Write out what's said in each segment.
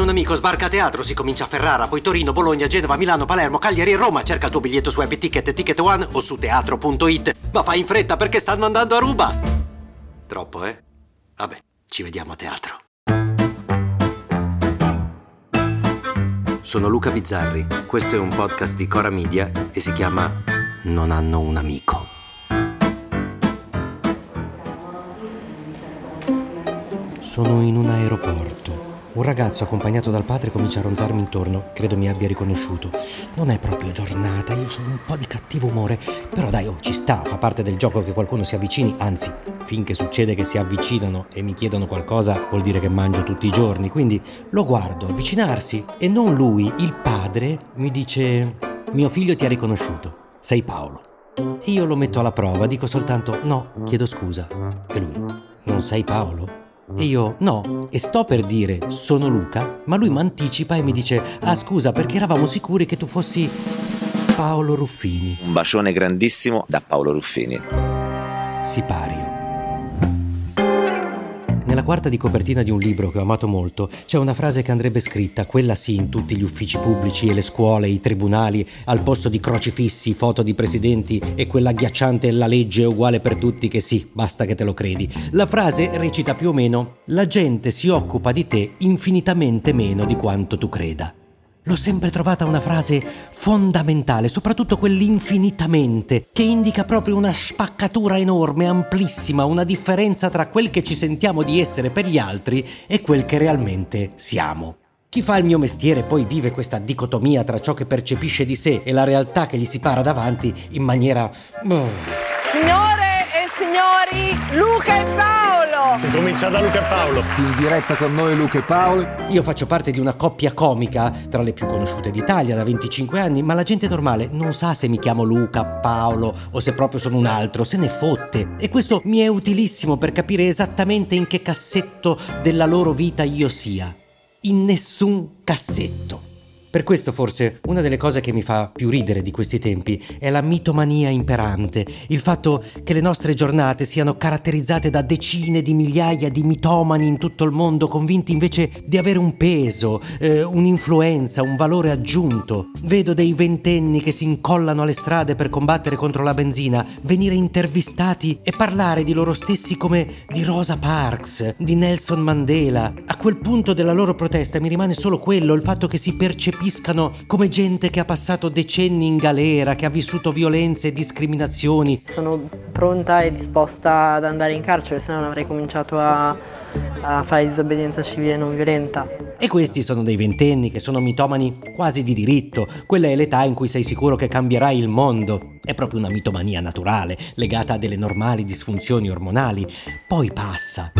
hanno un amico, sbarca a teatro, si comincia a Ferrara, poi Torino, Bologna, Genova, Milano, Palermo, Cagliari e Roma. Cerca il tuo biglietto su Happy Ticket, Ticket One o su teatro.it. Ma fai in fretta perché stanno andando a ruba. Troppo, eh? Vabbè, ci vediamo a teatro. Sono Luca Bizzarri, questo è un podcast di Cora Media e si chiama Non hanno un amico. Sono in un aeroporto. Un ragazzo accompagnato dal padre comincia a ronzarmi intorno, credo mi abbia riconosciuto. Non è proprio giornata, io sono un po' di cattivo umore, però dai, oh, ci sta, fa parte del gioco che qualcuno si avvicini, anzi, finché succede che si avvicinano e mi chiedono qualcosa vuol dire che mangio tutti i giorni, quindi lo guardo avvicinarsi e non lui, il padre, mi dice mio figlio ti ha riconosciuto, sei Paolo. E io lo metto alla prova, dico soltanto no, chiedo scusa. E lui, non sei Paolo? E io no, e sto per dire sono Luca, ma lui mi anticipa e mi dice ah scusa perché eravamo sicuri che tu fossi Paolo Ruffini. Un bacione grandissimo da Paolo Ruffini. Sipario. Nella quarta di copertina di un libro che ho amato molto c'è una frase che andrebbe scritta, quella sì, in tutti gli uffici pubblici e le scuole, i tribunali, al posto di crocifissi, foto di presidenti e quella agghiacciante la legge è uguale per tutti che sì, basta che te lo credi. La frase recita più o meno la gente si occupa di te infinitamente meno di quanto tu creda. L'ho sempre trovata una frase fondamentale, soprattutto quell'infinitamente, che indica proprio una spaccatura enorme, amplissima, una differenza tra quel che ci sentiamo di essere per gli altri e quel che realmente siamo. Chi fa il mio mestiere poi vive questa dicotomia tra ciò che percepisce di sé e la realtà che gli si para davanti in maniera... Signore e signori, Luca e! Si comincia da Luca e Paolo. In diretta con noi Luca e Paolo. Io faccio parte di una coppia comica, tra le più conosciute d'Italia, da 25 anni, ma la gente normale non sa se mi chiamo Luca, Paolo o se proprio sono un altro, se ne fotte. E questo mi è utilissimo per capire esattamente in che cassetto della loro vita io sia. In nessun cassetto. Per questo forse una delle cose che mi fa più ridere di questi tempi è la mitomania imperante, il fatto che le nostre giornate siano caratterizzate da decine di migliaia di mitomani in tutto il mondo, convinti invece di avere un peso, eh, un'influenza, un valore aggiunto. Vedo dei ventenni che si incollano alle strade per combattere contro la benzina, venire intervistati e parlare di loro stessi come di Rosa Parks, di Nelson Mandela. A quel punto della loro protesta mi rimane solo quello, il fatto che si percepisca percepiscano come gente che ha passato decenni in galera, che ha vissuto violenze e discriminazioni. Sono pronta e disposta ad andare in carcere, se no non avrei cominciato a, a fare disobbedienza civile non violenta. E questi sono dei ventenni che sono mitomani quasi di diritto. Quella è l'età in cui sei sicuro che cambierai il mondo. È proprio una mitomania naturale, legata a delle normali disfunzioni ormonali. Poi passa.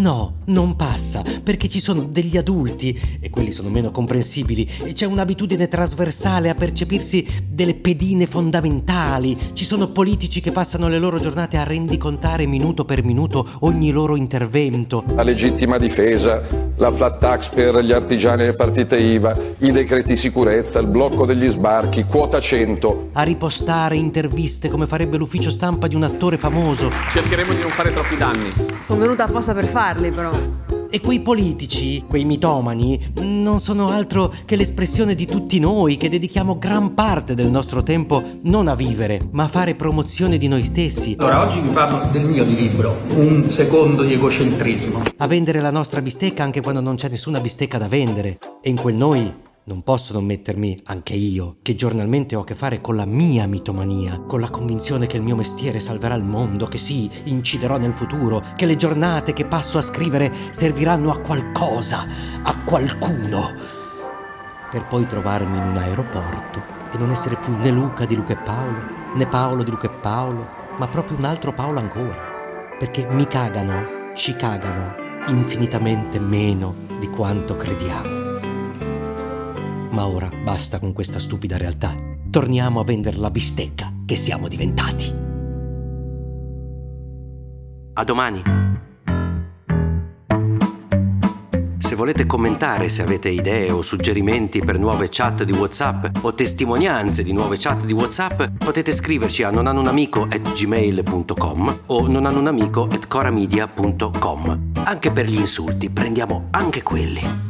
No, non passa, perché ci sono degli adulti, e quelli sono meno comprensibili, e c'è un'abitudine trasversale a percepirsi delle pedine fondamentali, ci sono politici che passano le loro giornate a rendicontare minuto per minuto ogni loro intervento. La legittima difesa, la flat tax per gli artigiani e le partite IVA, i decreti sicurezza, il blocco degli sbarchi, quota 100. A ripostare interviste come farebbe l'ufficio stampa di un attore famoso. Cercheremo di non fare troppi danni. Sono venuta apposta per farli però. E quei politici, quei mitomani, non sono altro che l'espressione di tutti noi che dedichiamo gran parte del nostro tempo non a vivere, ma a fare promozione di noi stessi. Allora, oggi vi parlo del mio di libro, Un secondo di egocentrismo. A vendere la nostra bistecca anche quando non c'è nessuna bistecca da vendere. E in quel noi non posso non mettermi anche io, che giornalmente ho a che fare con la mia mitomania, con la convinzione che il mio mestiere salverà il mondo, che sì, inciderò nel futuro, che le giornate che passo a scrivere serviranno a qualcosa, a qualcuno. Per poi trovarmi in un aeroporto e non essere più né Luca di Luca e Paolo, né Paolo di Luca e Paolo, ma proprio un altro Paolo ancora. Perché mi cagano, ci cagano infinitamente meno di quanto crediamo. Ma ora basta con questa stupida realtà. Torniamo a vendere la bistecca che siamo diventati. A domani. Se volete commentare, se avete idee o suggerimenti per nuove chat di WhatsApp o testimonianze di nuove chat di WhatsApp, potete scriverci a nonanunamico@gmail.com o nonanunamico@coramedia.com. Anche per gli insulti, prendiamo anche quelli.